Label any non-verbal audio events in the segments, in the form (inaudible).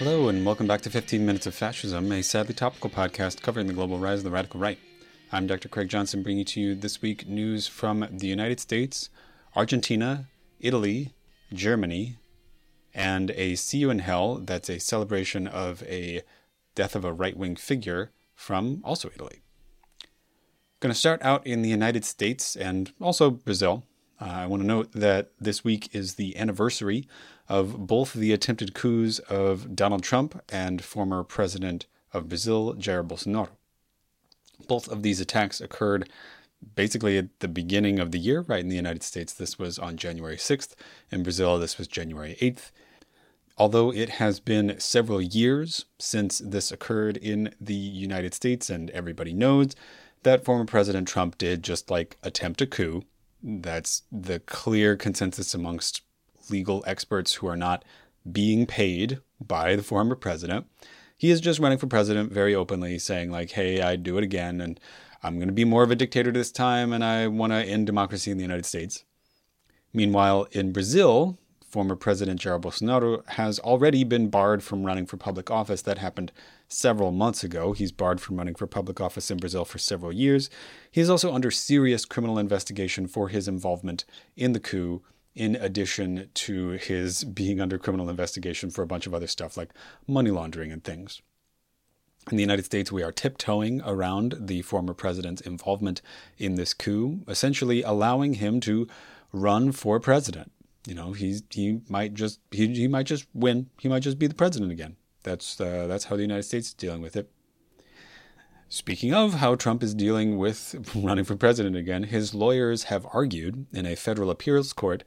Hello, and welcome back to 15 Minutes of Fascism, a sadly topical podcast covering the global rise of the radical right. I'm Dr. Craig Johnson, bringing to you this week news from the United States, Argentina, Italy, Germany, and a See You in Hell that's a celebration of a death of a right wing figure from also Italy. Going to start out in the United States and also Brazil. Uh, I want to note that this week is the anniversary of both the attempted coups of Donald Trump and former president of Brazil, Jair Bolsonaro. Both of these attacks occurred basically at the beginning of the year, right? In the United States, this was on January 6th. In Brazil, this was January 8th. Although it has been several years since this occurred in the United States, and everybody knows that former President Trump did just like attempt a coup. That's the clear consensus amongst legal experts who are not being paid by the former president. He is just running for president very openly, saying, like, hey, I'd do it again, and I'm going to be more of a dictator this time, and I want to end democracy in the United States. Meanwhile, in Brazil, former President Jair Bolsonaro has already been barred from running for public office. That happened several months ago. He's barred from running for public office in Brazil for several years. He is also under serious criminal investigation for his involvement in the coup, in addition to his being under criminal investigation for a bunch of other stuff like money laundering and things. In the United States, we are tiptoeing around the former president's involvement in this coup, essentially allowing him to run for president. You know, he's he might just he, he might just win. He might just be the president again. That's uh, that's how the United States is dealing with it. Speaking of how Trump is dealing with (laughs) running for president again, his lawyers have argued in a federal appeals court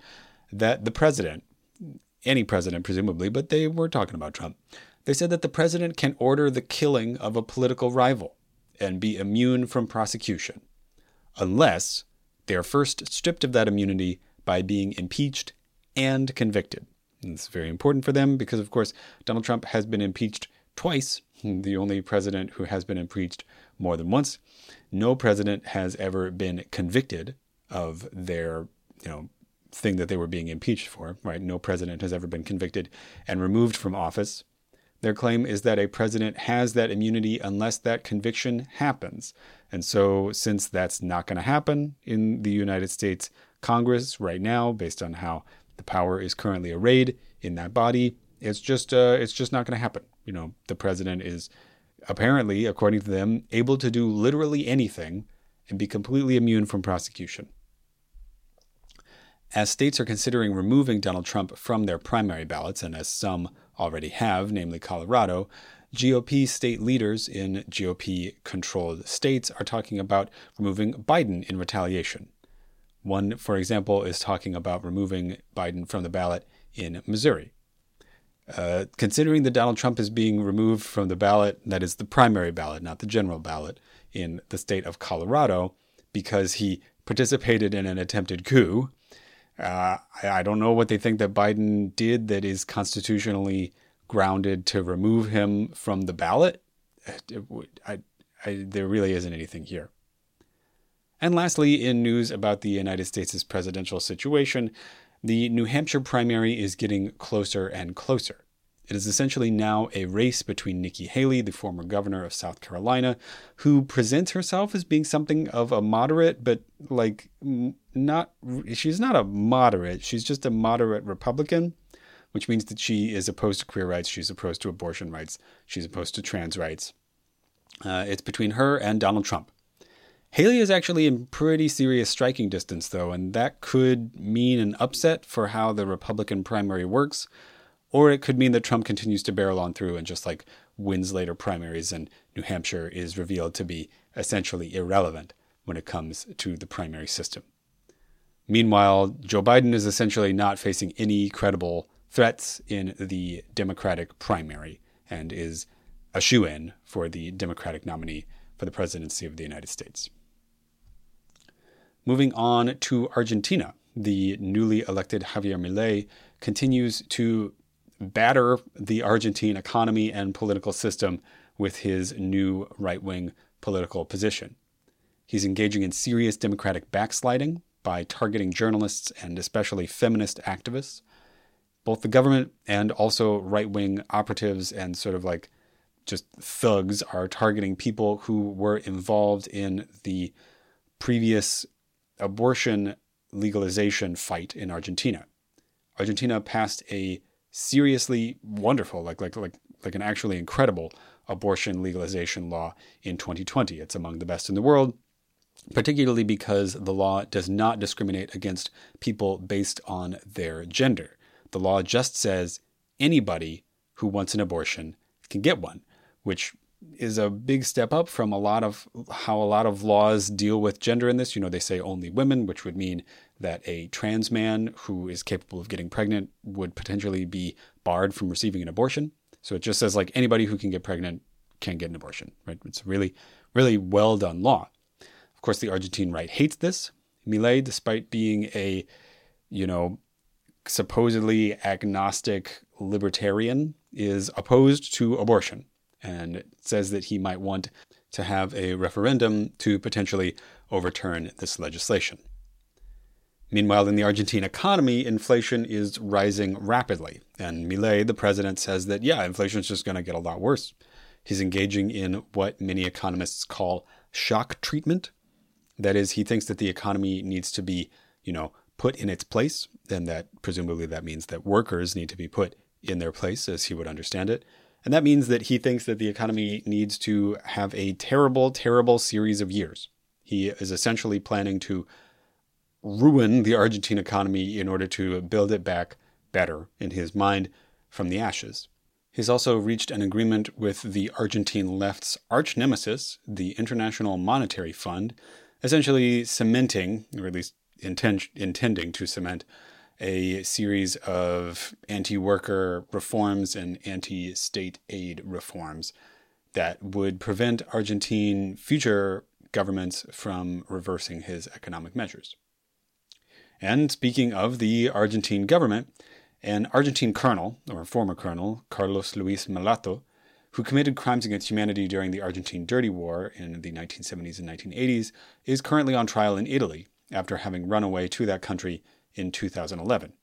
that the president, any president presumably, but they were talking about Trump, they said that the president can order the killing of a political rival and be immune from prosecution, unless they are first stripped of that immunity by being impeached and convicted. And it's very important for them because, of course, Donald Trump has been impeached twice, the only president who has been impeached more than once. No president has ever been convicted of their, you know, thing that they were being impeached for, right? No president has ever been convicted and removed from office. Their claim is that a president has that immunity unless that conviction happens. And so, since that's not going to happen in the United States Congress right now, based on how the power is currently arrayed in that body. It's just uh, it's just not going to happen. You know, the president is apparently, according to them, able to do literally anything and be completely immune from prosecution. As states are considering removing Donald Trump from their primary ballots, and as some already have, namely Colorado, GOP state leaders in GOP controlled states are talking about removing Biden in retaliation. One, for example, is talking about removing Biden from the ballot in Missouri. Uh, considering that Donald Trump is being removed from the ballot, that is the primary ballot, not the general ballot, in the state of Colorado, because he participated in an attempted coup. Uh, I, I, don't know what they think that Biden did that is constitutionally grounded to remove him from the ballot. I, I, there really isn't anything here. And lastly, in news about the United States' presidential situation, the New Hampshire primary is getting closer and closer. It is essentially now a race between Nikki Haley, the former governor of South Carolina, who presents herself as being something of a moderate, but like not, she's not a moderate, she's just a moderate Republican, which means that she is opposed to queer rights, she's opposed to abortion rights, she's opposed to trans rights. Uh, it's between her and Donald Trump. Haley is actually in pretty serious striking distance, though, and that could mean an upset for how the Republican primary works, or it could mean that Trump continues to barrel on through and just like wins later primaries, and New Hampshire is revealed to be essentially irrelevant when it comes to the primary system. Meanwhile, Joe Biden is essentially not facing any credible threats in the Democratic primary and is a shoe in for the Democratic nominee for the presidency of the United States. Moving on to Argentina, the newly elected Javier Milei continues to batter the Argentine economy and political system with his new right wing political position. He's engaging in serious democratic backsliding by targeting journalists and especially feminist activists. both the government and also right wing operatives and sort of like just thugs are targeting people who were involved in the previous abortion legalization fight in Argentina. Argentina passed a seriously wonderful, like like like like an actually incredible abortion legalization law in 2020. It's among the best in the world, particularly because the law does not discriminate against people based on their gender. The law just says anybody who wants an abortion can get one, which is a big step up from a lot of how a lot of laws deal with gender in this. You know, they say only women, which would mean that a trans man who is capable of getting pregnant would potentially be barred from receiving an abortion. So it just says like anybody who can get pregnant can get an abortion, right? It's a really, really well done law. Of course, the Argentine right hates this. Milei, despite being a, you know, supposedly agnostic libertarian, is opposed to abortion and says that he might want to have a referendum to potentially overturn this legislation. Meanwhile, in the Argentine economy, inflation is rising rapidly. And Milei, the president, says that, yeah, inflation is just going to get a lot worse. He's engaging in what many economists call shock treatment. That is, he thinks that the economy needs to be, you know, put in its place, and that presumably that means that workers need to be put in their place, as he would understand it. And that means that he thinks that the economy needs to have a terrible, terrible series of years. He is essentially planning to ruin the Argentine economy in order to build it back better, in his mind, from the ashes. He's also reached an agreement with the Argentine left's arch nemesis, the International Monetary Fund, essentially cementing, or at least intending to cement, a series of anti worker reforms and anti state aid reforms that would prevent Argentine future governments from reversing his economic measures. And speaking of the Argentine government, an Argentine colonel, or former colonel, Carlos Luis Malatto, who committed crimes against humanity during the Argentine Dirty War in the 1970s and 1980s, is currently on trial in Italy after having run away to that country in 2011.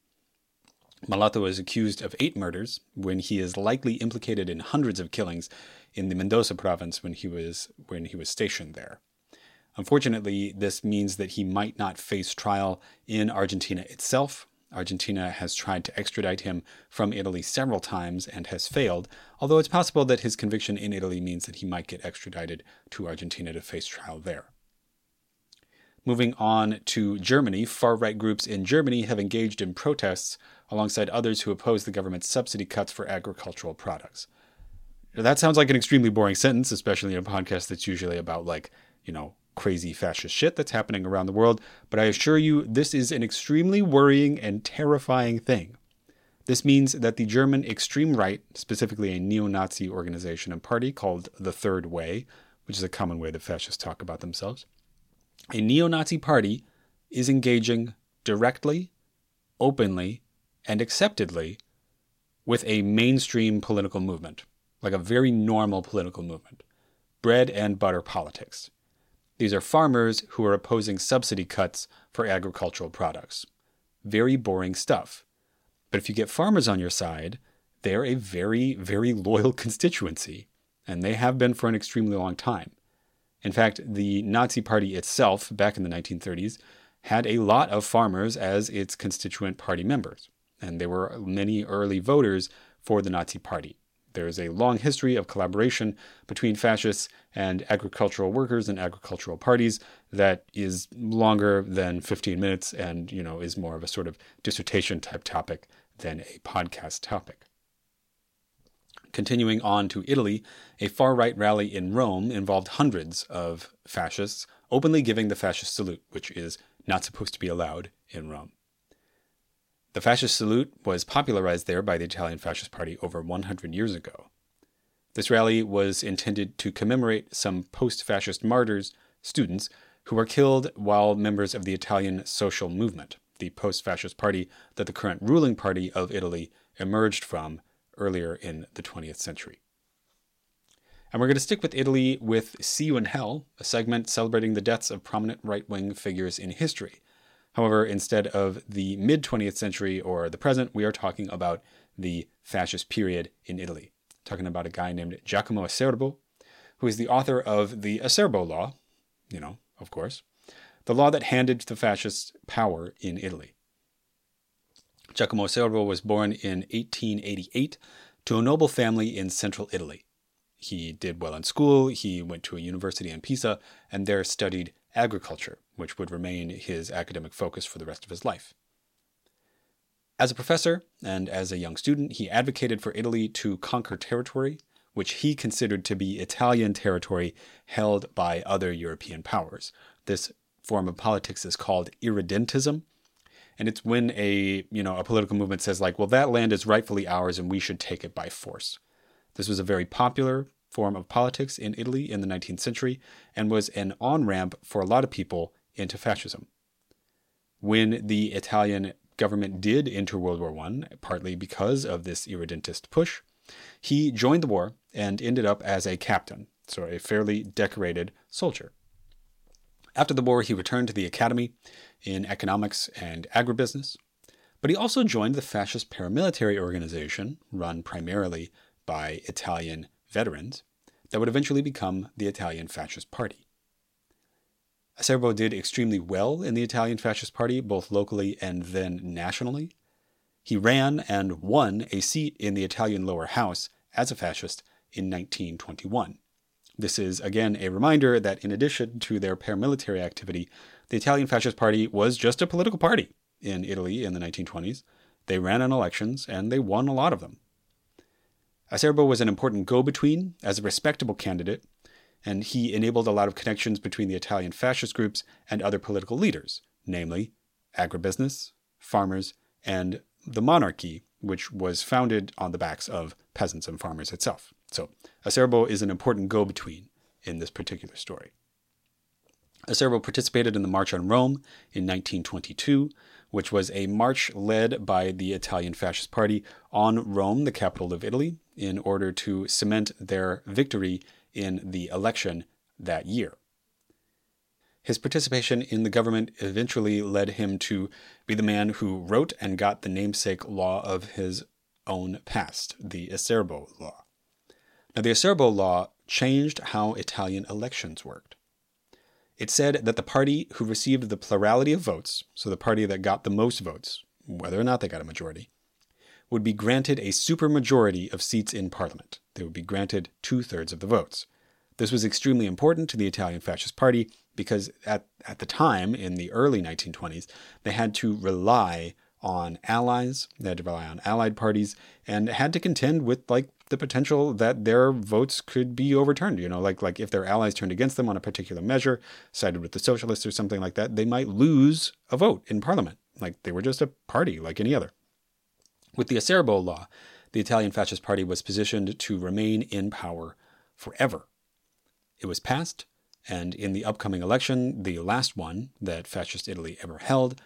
Malatto is accused of eight murders when he is likely implicated in hundreds of killings in the Mendoza province when he was when he was stationed there. Unfortunately, this means that he might not face trial in Argentina itself. Argentina has tried to extradite him from Italy several times and has failed, although it's possible that his conviction in Italy means that he might get extradited to Argentina to face trial there. Moving on to Germany, far right groups in Germany have engaged in protests alongside others who oppose the government's subsidy cuts for agricultural products. That sounds like an extremely boring sentence, especially in a podcast that's usually about, like, you know, crazy fascist shit that's happening around the world, but I assure you, this is an extremely worrying and terrifying thing. This means that the German extreme right, specifically a neo Nazi organization and party called the Third Way, which is a common way that fascists talk about themselves, a neo Nazi party is engaging directly, openly, and acceptedly with a mainstream political movement, like a very normal political movement bread and butter politics. These are farmers who are opposing subsidy cuts for agricultural products. Very boring stuff. But if you get farmers on your side, they're a very, very loyal (laughs) constituency, and they have been for an extremely long time. In fact, the Nazi Party itself, back in the 1930s, had a lot of farmers as its constituent party members, and there were many early voters for the Nazi Party. There is a long history of collaboration between fascists and agricultural workers and agricultural parties that is longer than 15 minutes and, you know, is more of a sort of dissertation type topic than a podcast topic. Continuing on to Italy, a far right rally in Rome involved hundreds of fascists openly giving the fascist salute, which is not supposed to be allowed in Rome. The fascist salute was popularized there by the Italian Fascist Party over 100 years ago. This rally was intended to commemorate some post fascist martyrs, students, who were killed while members of the Italian social movement, the post fascist party that the current ruling party of Italy emerged from earlier in the 20th century. And we're going to stick with Italy with See You in Hell, a segment celebrating the deaths of prominent right wing figures in history. However, instead of the mid 20th century or the present, we are talking about the fascist period in Italy. Talking about a guy named Giacomo Acerbo, who is the author of the Acerbo Law, you know, of course, the law that handed the fascists power in Italy. Giacomo Acerbo was born in 1888 to a noble family in central Italy. He did well in school, he went to a university in Pisa, and there studied agriculture, which would remain his academic focus for the rest of his life. As a professor and as a young student, he advocated for Italy to conquer territory which he considered to be Italian territory held by other European powers. This form of politics is called irredentism, and it's when a you know a political movement says like, well, that land is rightfully ours and we should take it by force. This was a very popular form of politics in Italy in the 19th century and was an on ramp for a lot of people into fascism. When the Italian government did enter World War I, partly because of this irredentist push, he joined the war and ended up as a captain, so a fairly decorated soldier. After the war, he returned to the academy in economics and agribusiness, but he also joined the fascist paramilitary organization run primarily by Italian veterans that would eventually become the Italian Fascist Party. Acerbo did extremely well in the Italian Fascist Party, both locally and then nationally. He ran and won a seat in the Italian lower house as a fascist in 1921. This is again a reminder that in addition to their paramilitary activity, the Italian Fascist Party was just a political party in Italy in the 1920s. They ran in elections and they won a lot of them. Acerbo was an important go between as a respectable candidate, and he enabled a lot of connections between the Italian fascist groups and other political leaders, namely agribusiness, farmers, and the monarchy, which was founded on the backs of peasants and farmers itself. So Acerbo is an important go between in this particular story. Acerbo participated in the March on Rome in 1922, which was a march led by the Italian Fascist Party on Rome, the capital of Italy, in order to cement their victory in the election that year. His participation in the government eventually led him to be the man who wrote and got the namesake law of his own past, the Acerbo Law. Now, the Acerbo Law changed how Italian elections worked. It said that the party who received the plurality of votes, so the party that got the most votes, whether or not they got a majority, would be granted a supermajority of seats in parliament. They would be granted two thirds of the votes. This was extremely important to the Italian Fascist Party because at, at the time, in the early 1920s, they had to rely on allies, they had to rely on allied parties, and had to contend with like the potential that their votes could be overturned. You know, like like if their allies turned against them on a particular measure, sided with the socialists or something like that, they might lose a vote in parliament. Like they were just a party like any other. With the Acerbo law, the Italian Fascist Party was positioned to remain in power forever. It was passed and in the upcoming election, the last one that Fascist Italy ever held,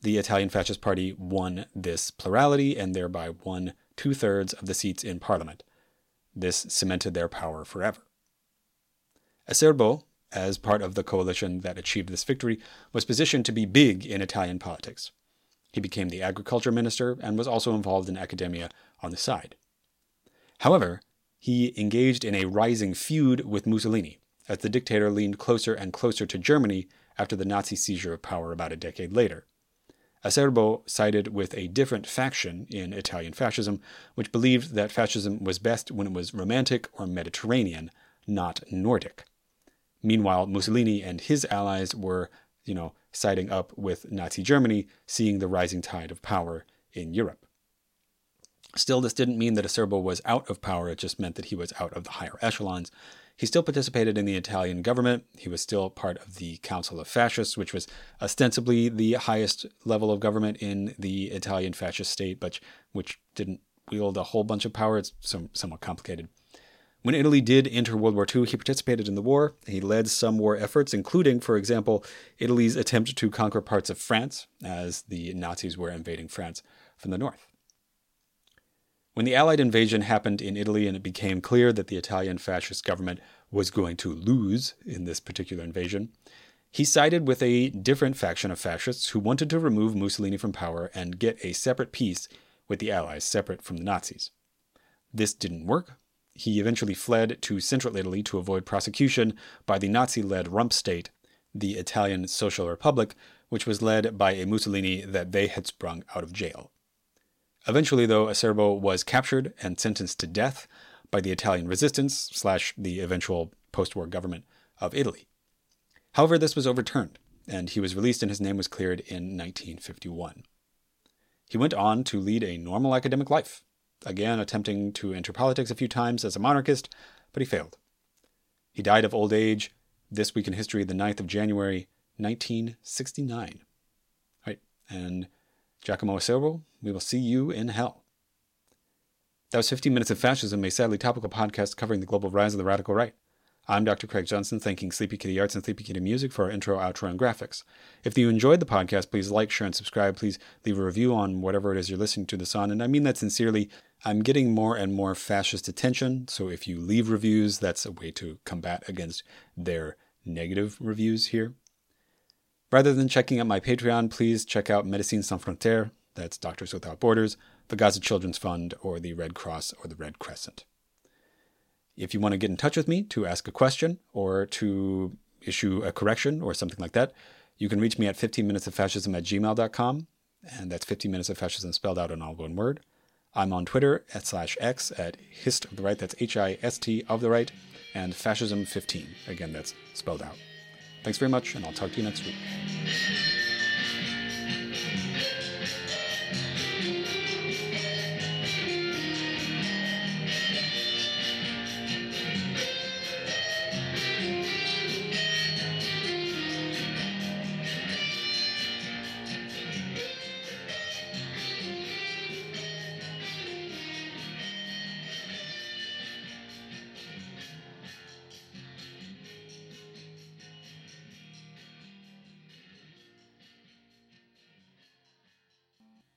the Italian Fascist Party won this plurality and thereby won two thirds of the seats in parliament. This cemented their power forever. Acerbo, as part of the coalition that achieved this victory, was positioned to be big in Italian politics. He became the agriculture minister and was also involved in academia on the side. However, he engaged in a rising feud with Mussolini, as the dictator leaned closer and closer to Germany after the Nazi seizure of power about a decade later. Acerbo sided with a different faction in Italian fascism, which believed that fascism was best when it was romantic or Mediterranean, not Nordic. Meanwhile, Mussolini and his allies were, you know, siding up with Nazi Germany, seeing the rising tide of power in Europe. Still, this didn't mean that Acerbo was out of power, it just meant that he was out of the higher echelons, he still participated in the Italian government. He was still part of the Council of Fascists, which was ostensibly the highest level of government in the Italian fascist state, but which didn't wield a whole bunch of power. It's some, somewhat complicated. When Italy did enter World War II, he participated in the war. He led some war efforts, including, for example, Italy's attempt to conquer parts of France as the Nazis were invading France from the north. When the Allied invasion happened in Italy and it became clear that the Italian fascist government was going to lose in this particular invasion, He sided with a different faction of fascists who wanted to remove Mussolini from power and get a separate peace with the Allies, separate from the Nazis. This didn't work. He eventually fled to central Italy to avoid prosecution by the Nazi led rump state, the Italian Social Republic, which was led by a Mussolini that they had sprung out of jail. Eventually, though, Acerbo was captured and sentenced to death by the Italian resistance slash the eventual post war government of Italy. However, this was overturned, and he was released and his name was cleared in 1951. He went on to lead a normal academic life, again attempting to enter politics a few times as a monarchist, but he failed. He died of old age this week in history, the 9th of January, 1969. Right, and Giacomo Acerbo, we will see you in hell. That was 15 Minutes of Fascism, a sadly topical podcast covering the global rise of the radical right. I'm Dr. Craig Johnson, thanking Sleepy Kitty Arts and Sleepy Kitty Music for our intro, outro, and graphics. If you enjoyed the podcast, please like, share, and subscribe. Please leave a review on whatever it is you're listening to this on. And I mean that sincerely. I'm getting more and more fascist attention, so if you leave reviews, that's a way to combat against their negative reviews here. Rather than checking out my Patreon, please check out Medicine Sans Frontières, that's Doctors Without Borders, the Gaza Children's Fund, or the Red Cross or the Red Crescent. If you want to get in touch with me to ask a question or to issue a correction or something like that, you can reach me at 15minutesofascism at gmail.com. And that's 15 minutes of fascism spelled out in all one word. I'm on Twitter at slash X at hist of the right, that's H I S T of the right, and fascism15. Again, that's spelled out. Thanks very much, and I'll talk to you next week.